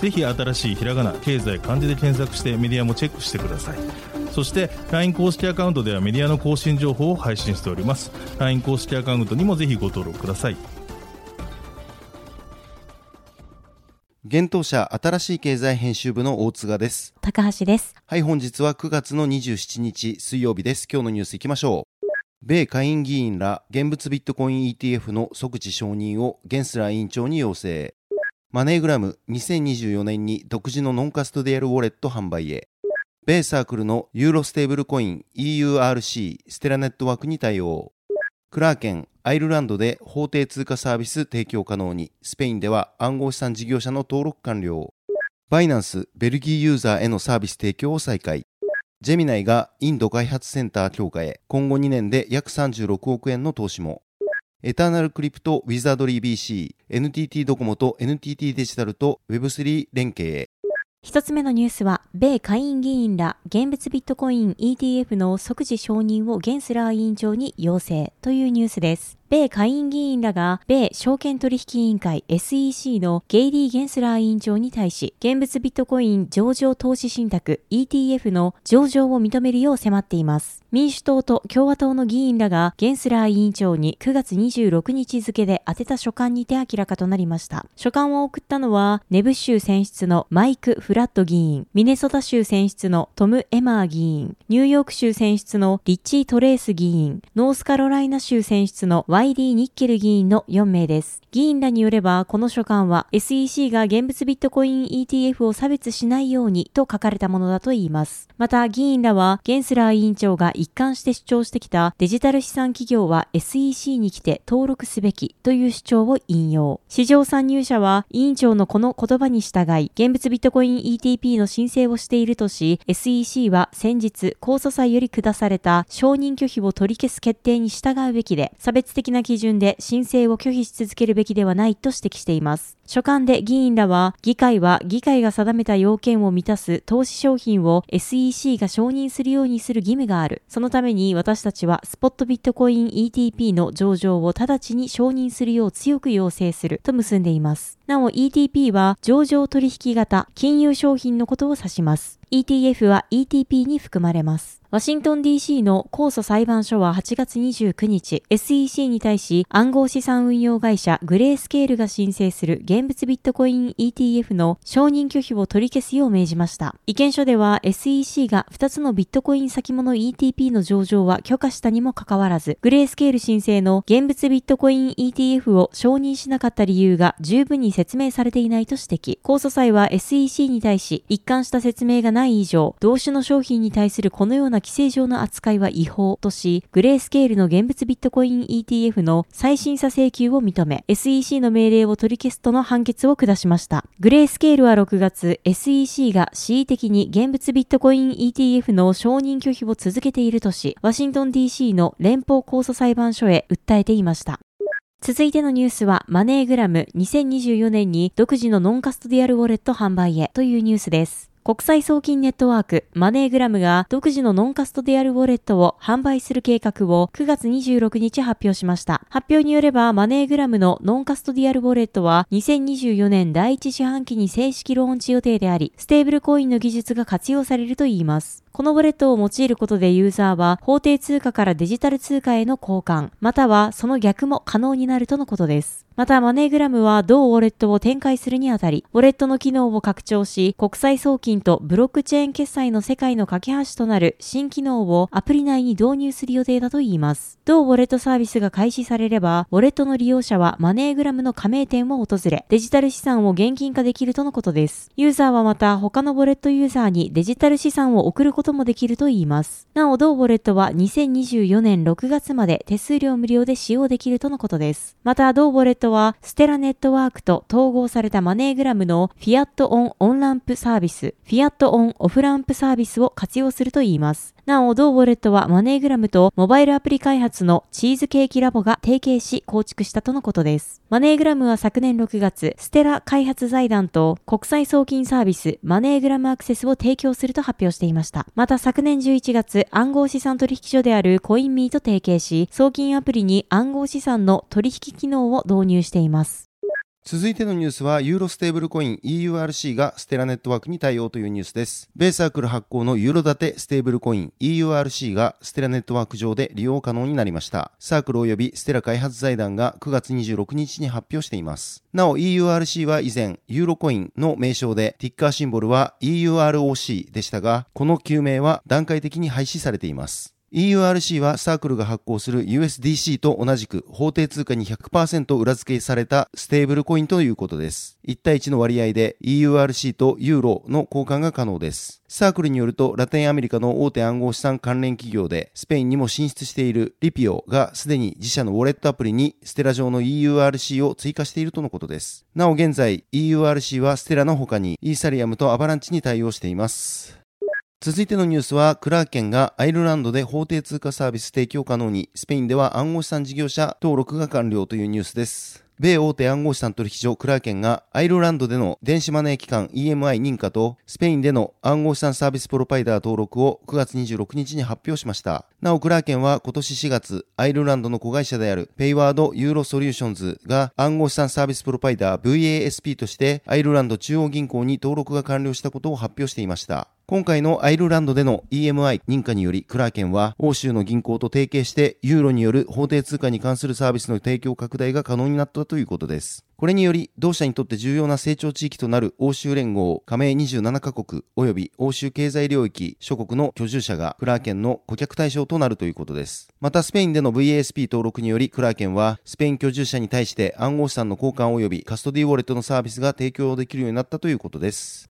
ぜひ新しいひらがな経済漢字で検索してメディアもチェックしてくださいそして LINE 公式アカウントではメディアの更新情報を配信しております LINE 公式アカウントにもぜひご登録ください現当社新しい経済編集部の大津賀です。高橋です。はい、本日は9月の27日水曜日です。今日のニュース行きましょう。米下院議員ら現物ビットコイン ETF の即時承認をゲンスラー委員長に要請。マネーグラム2024年に独自のノンカストディアルウォレット販売へ。米サークルのユーロステーブルコイン EURC ステラネットワークに対応。クラーケン、アイルランドで法定通貨サービス提供可能に、スペインでは暗号資産事業者の登録完了。バイナンス、ベルギーユーザーへのサービス提供を再開。ジェミナイがインド開発センター強化へ、今後2年で約36億円の投資も。 Eternal Crypt Wizardry BC、NTT ドコモと NTT デジタルと Web3 連携へ。一つ目のニュースは、米下院議員ら現物ビットコイン ETF の即時承認をゲンスラー委員長に要請というニュースです。米下院議員らが米証券取引委員会 SEC のゲイリー・ゲンスラー委員長に対し、現物ビットコイン上場投資信託 ETF の上場を認めるよう迫っています。民主党と共和党の議員らがゲンスラー委員長に9月26日付で宛てた書簡にて明らかとなりました。書簡を送ったのは、ネブ州選出のマイク・フラット議員、ミネソタ州選出のトム・エマー議員、ニューヨーク州選出のリッチー・トレース議員、ノースカロライナ州選出のワイリー・ニッケル議員の4名です。議員らによれば、この書簡は SEC が現物ビットコイン ETF を差別しないようにと書かれたものだといいます。また、議員らは、ゲンスラー委員長が一貫して主張してきたデジタル資産企業は SEC に来て登録すべきという主張を引用。市場参入者は委員長のこの言葉に従い、現物ビットコイン ETP の申請をしているとし、SEC は先日、控訴裁より下された承認拒否を取り消す決定に従うべきで、差別的な基準で申請を拒否し続けるべきではないと指摘しています。書簡で議員らは、議会は議会が定めた要件を満たす投資商品を SEC が承認するようにする義務がある。そのために私たちはスポットビットコイン ETP の上場を直ちに承認するよう強く要請すると結んでいます。なお ETP は上場取引型金融商品のことを指します。ETF は ETP に含まれます。ワシントン DC の控訴裁判所は8月29日、SEC に対し暗号資産運用会社グレースケールが申請する現物ビットコイン ETF の承認拒否を取り消すよう命じました。意見書では SEC が2つのビットコイン先物 ETP の上場は許可したにもかかわらず、グレースケール申請の現物ビットコイン ETF を承認しなかった理由が十分に説明されていないと指摘。控訴裁は SEC に対し一貫した説明がない以上、同種の商品に対するこのような規制上の扱いは違法とし、グレースケールの現物ビットコイン ETF の再審査請求を認め、SEC の命令を取り消すとの判決を下しました。グレースケールは6月、SEC が恣意的に現物ビットコイン ETF の承認拒否を続けているとし、ワシントン DC の連邦控訴裁判所へ訴えていました。続いてのニュースは、マネーグラム2024年に独自のノンカストディアルウォレット販売へというニュースです。国際送金ネットワークマネーグラムが独自のノンカストディアルウォレットを販売する計画を9月26日発表しました。発表によればマネーグラムのノンカストディアルウォレットは2024年第一四半期に正式ローンチ予定であり、ステーブルコインの技術が活用されるといいます。このウォレットを用いることでユーザーは法定通貨からデジタル通貨への交換、またはその逆も可能になるとのことです。また、マネーグラムは同ウォレットを展開するにあたり、ウォレットの機能を拡張し、国際送金とブロックチェーン決済の世界の架け橋となる新機能をアプリ内に導入する予定だといいます。同ウォレットサービスが開始されれば、ウォレットの利用者はマネーグラムの加盟店を訪れ、デジタル資産を現金化できるとのことです。ユーザーはまた、他のウォレットユーザーにデジタル資産を送ることこともできるといいます。なお、同ウォレットは2024年6月まで手数料無料で使用できるとのことです。また、同ウォレットは、ステラネットワークと統合されたマネーグラムのフィアットオンオンランプサービス、フィアットオンオフランプサービスを活用するといいます。なお、同ウォレットはマネーグラムとモバイルアプリ開発のチーズケーキラボが提携し構築したとのことです。マネーグラムは昨年6月、ステラ開発財団と国際送金サービスマネーグラムアクセスを提供すると発表していました。また昨年11月、暗号資産取引所であるコインミーと提携し、送金アプリに暗号資産の取引機能を導入しています。続いてのニュースは、ユーロステーブルコイン EURC がステラネットワークに対応というニュースです。米サークル発行のユーロ建てステーブルコイン EURC がステラネットワーク上で利用可能になりました。サークル及びステラ開発財団が9月26日に発表しています。なお EURC は以前、ユーロコインの名称で、ティッカーシンボルは EUROC でしたが、この旧名は段階的に廃止されています。EURC はサークルが発行する USDC と同じく法定通貨に100%裏付けされたステーブルコインということです。1対1の割合で EURC とユーロの交換が可能です。サークルによるとラテンアメリカの大手暗号資産関連企業でスペインにも進出しているリピオがすでに自社のウォレットアプリにステラ上の EURC を追加しているとのことです。なお現在 EURC はステラの他にイーサリアムとアバランチに対応しています。続いてのニュースは、クラーケンがアイルランドで法定通貨サービス提供可能に、スペインでは暗号資産事業者登録が完了というニュースです。米大手暗号資産取引所クラーケンがアイルランドでの電子マネー機関 EMI 認可とスペインでの暗号資産サービスプロバイダー登録を9月26日に発表しました。なおクラーケンは今年4月アイルランドの子会社であるペイワードユーロソリューションズが暗号資産サービスプロバイダー VASP としてアイルランド中央銀行に登録が完了したことを発表していました。今回のアイルランドでの EMI 認可により、クラーケンは欧州の銀行と提携して、ユーロによる法定通貨に関するサービスの提供拡大が可能になったということです。これにより、同社にとって重要な成長地域となる欧州連合加盟27カ国及び欧州経済領域諸国の居住者がクラーケンの顧客対象となるということです。また、スペインでの VASP 登録により、クラーケンはスペイン居住者に対して暗号資産の交換及びカストディウォレットのサービスが提供できるようになったということです。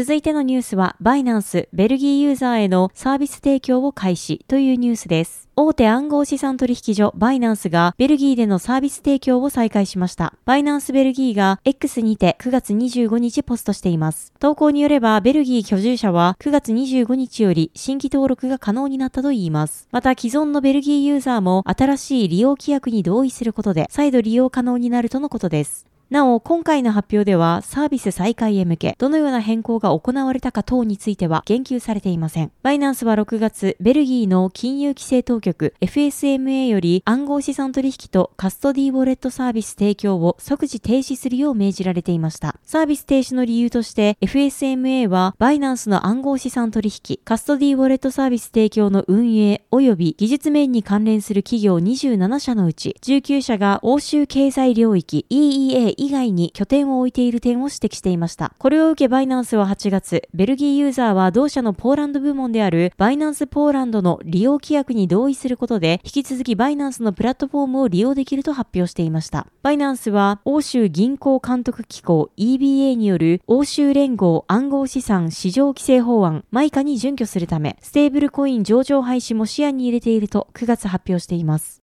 続いてのニュースは、バイナンス、ベルギーユーザーへのサービス提供を開始というニュースです。大手暗号資産取引所バイナンスがベルギーでのサービス提供を再開しました。バイナンスベルギーが X にて9月25日ポストしています。投稿によればベルギー居住者は9月25日より新規登録が可能になったといいます。また既存のベルギーユーザーも新しい利用規約に同意することで再度利用可能になるとのことです。なお、今回の発表では、サービス再開へ向け、どのような変更が行われたか等については言及されていません。バイナンスは6月、ベルギーの金融規制当局 FSMA より暗号資産取引とカストディウォレットサービス提供を即時停止するよう命じられていました。サービス停止の理由として FSMA はバイナンスの暗号資産取引、カストディウォレットサービス提供の運営及び技術面に関連する企業27社のうち19社が欧州経済領域 EEA 以外に拠点を置いている点を指摘していました。これを受けバイナンスは8月、ベルギーユーザーは同社のポーランド部門であるバイナンスポーランドの利用規約に同意することで、引き続きバイナンスのプラットフォームを利用できると発表していました。バイナンスは欧州銀行監督機構 EBA による欧州連合暗号資産市場規制法案マイカに準拠するため、ステーブルコイン上場廃止も視野に入れていると9月発表しています。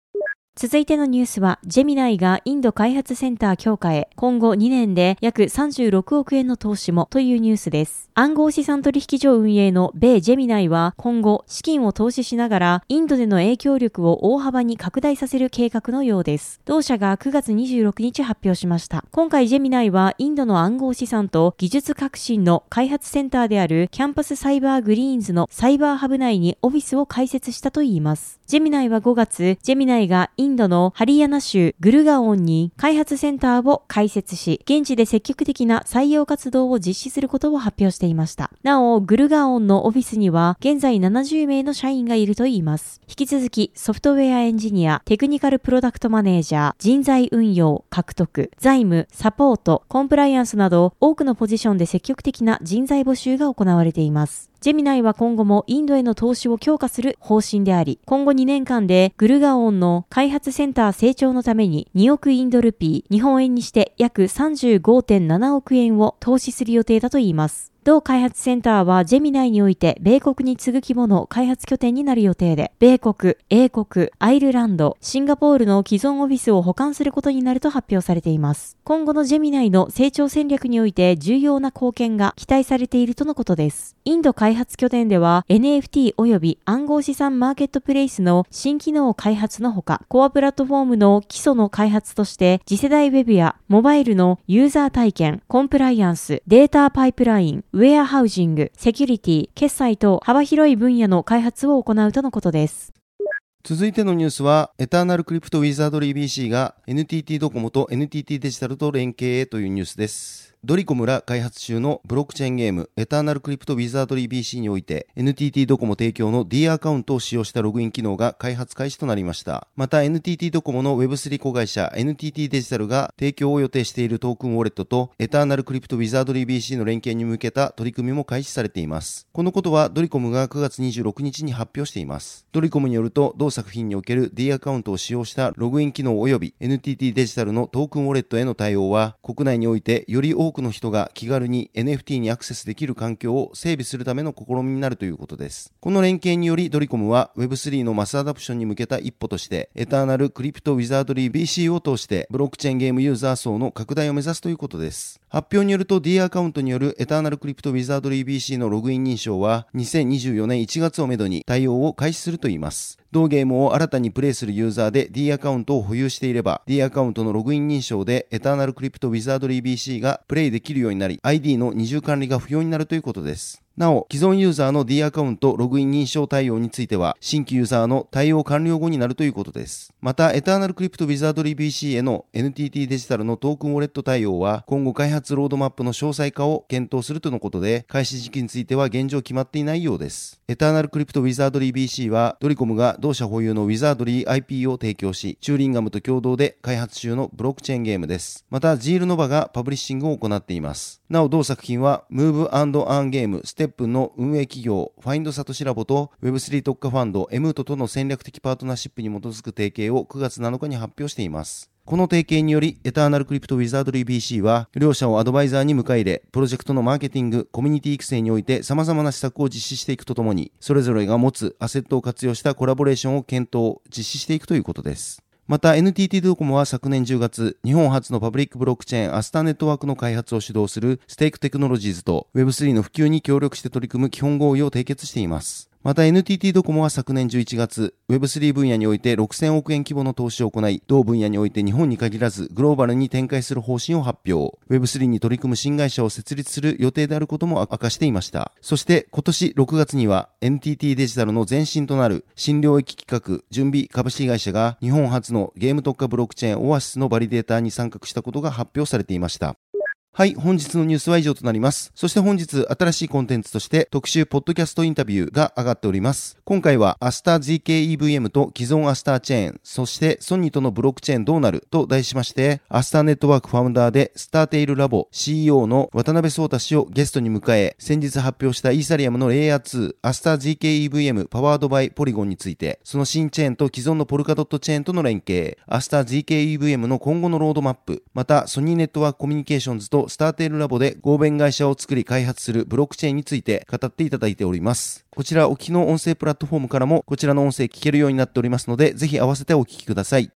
続いてのニュースは、ジェミナイがインド開発センター強化へ、今後2年で約36億円の投資もというニュースです。暗号資産取引所運営の米ジェミナイは今後資金を投資しながらインドでの影響力を大幅に拡大させる計画のようです。同社が9月26日発表しました。今回ジェミナイはインドの暗号資産と技術革新の開発センターであるキャンパスサイバーグリーンズのサイバーハブ内にオフィスを開設したといいます。ジェミナイは5月、ジェミナイがイインドのハリヤナ州グルガオンに開発センターを開設し、現地で積極的な採用活動を実施することを発表していました。なお、グルガオンのオフィスには現在70名の社員がいるといいます。引き続きソフトウェアエンジニア、テクニカルプロダクトマネージャー、人材運用、獲得、財務、サポート、コンプライアンスなど多くのポジションで積極的な人材募集が行われています。ジェミナイは今後もインドへの投資を強化する方針であり、今後2年間でグルガオンの開発センター成長のために2億インドルピー、日本円にして約35.7億円を投資する予定だといいます。同開発センターはジェミナイにおいて米国に次ぐ規模の開発拠点になる予定で、米国、英国、アイルランド、シンガポールの既存オフィスを保管することになると発表されています。今後のジェミナイの成長戦略において重要な貢献が期待されているとのことです。インド開発拠点では NFT 及び暗号資産マーケットプレイスの新機能開発のほか、コアプラットフォームの基礎の開発として次世代ウェブやモバイルのユーザー体験、コンプライアンス、データパイプライン、ウェアハウジング、セキュリティ、決済等幅広い分野の開発を行うとのことです。続いてのニュースは、 Eternal Crypt Wizardry BC が NTT ドコモと NTT デジタルと連携へというニュースです。ドリコムら開発中のブロックチェーンゲーム、 Eternal Crypt Wizardry BC において、NTT ドコモ提供の D アカウントを使用したログイン機能が開発開始となりました。また NTT ドコモの Web3 子会社 NTT デジタルが提供を予定しているトークンウォレットと、エターナルクリプトウィザードリー BC の連携に向けた取り組みも開始されています。このことはドリコムが9月26日に発表しています。ドリコムによると、同作品における D アカウントを使用したログイン機能及び NTT デジタルのトークンウォレットへの対応は、国内においてより多多くの人が気軽に NFT にアクセスできる環境を整備するための試みになるということです。この連携によりドリコムは Web3 のマスアダプションに向けた一歩としてエターナルクリプトウィザードリー BC を通してブロックチェーンゲームユーザー層の拡大を目指すということです。発表によると D アカウントによるエターナルクリプトウィザードリー BC のログイン認証は2024年1月をめどに対応を開始するといいます。同ゲームを新たにプレイするユーザーで D アカウントを保有していれば D アカウントのログイン認証でエターナルクリプトウィザードリー BC がプレイできるようになり ID の二重管理が不要になるということです。なお、既存ユーザーの D アカウントログイン認証対応については、新規ユーザーの対応完了後になるということです。また、エターナルクリプトウィザードリー BC への NTT デジタルのトークンウォレット対応は、今後開発ロードマップの詳細化を検討するとのことで、開始時期については現状決まっていないようです。エターナルクリプトウィザードリー BC は、ドリコムが同社保有のウィザードリー IP を提供し、チューリンガムと共同で開発中のブロックチェーンゲームです。また、ジールノバがパブリッシングを行っています。なお、同作品は、 Move and Earn ゲームステップンの運営企業、ファインドサトシラボと Web3 特化ファンド、エムートとの戦略的パートナーシップに基づく提携を9月7日に発表しています。この提携により、エターナルクリプトウィザードリー BC は、両社をアドバイザーに迎え入れ、プロジェクトのマーケティング、コミュニティ育成において様々な施策を実施していくとともに、それぞれが持つアセットを活用したコラボレーションを検討、実施していくということです。また NTT ドコモは昨年10月、日本発のパブリックブロックチェーンアスターネットワークの開発を主導するステークテクノロジーズと Web3 の普及に協力して取り組む基本合意を締結しています。また NTT ドコモは昨年11月、Web3 分野において6000億円規模の投資を行い、同分野において日本に限らずグローバルに展開する方針を発表。Web3 に取り組む新会社を設立する予定であることも明かしていました。そして今年6月には NTT デジタルの前身となる新領域企画準備株式会社が日本発のゲーム特化ブロックチェーンオアシスのバリデーターに参画したことが発表されていました。はい、本日のニュースは以上となります。そして本日、新しいコンテンツとして特集ポッドキャストインタビューが上がっております。今回はアスター ZKEVM と既存アスターチェーン、そしてソニーとのブロックチェーンどうなると題しまして、アスターネットワークファウンダーでスターテイルラボ CEO の渡辺聡太氏をゲストに迎え、先日発表したイーサリアムのレイヤー2、アスター ZKEVM powered by ポリゴンについて、その新チェーンと既存のポルカドットチェーンとの連携、アスター ZKEVM の今後のロードマップ、またソニーネットワークコミュニケーションズとスターテールラボでで合弁会社を作り開発するブロックチェーンについて語っていただいております。こちらお聞きの音声プラットフォームからもこちらの音声聞けるようになっておりますので、ぜひ合わせてお聞きください。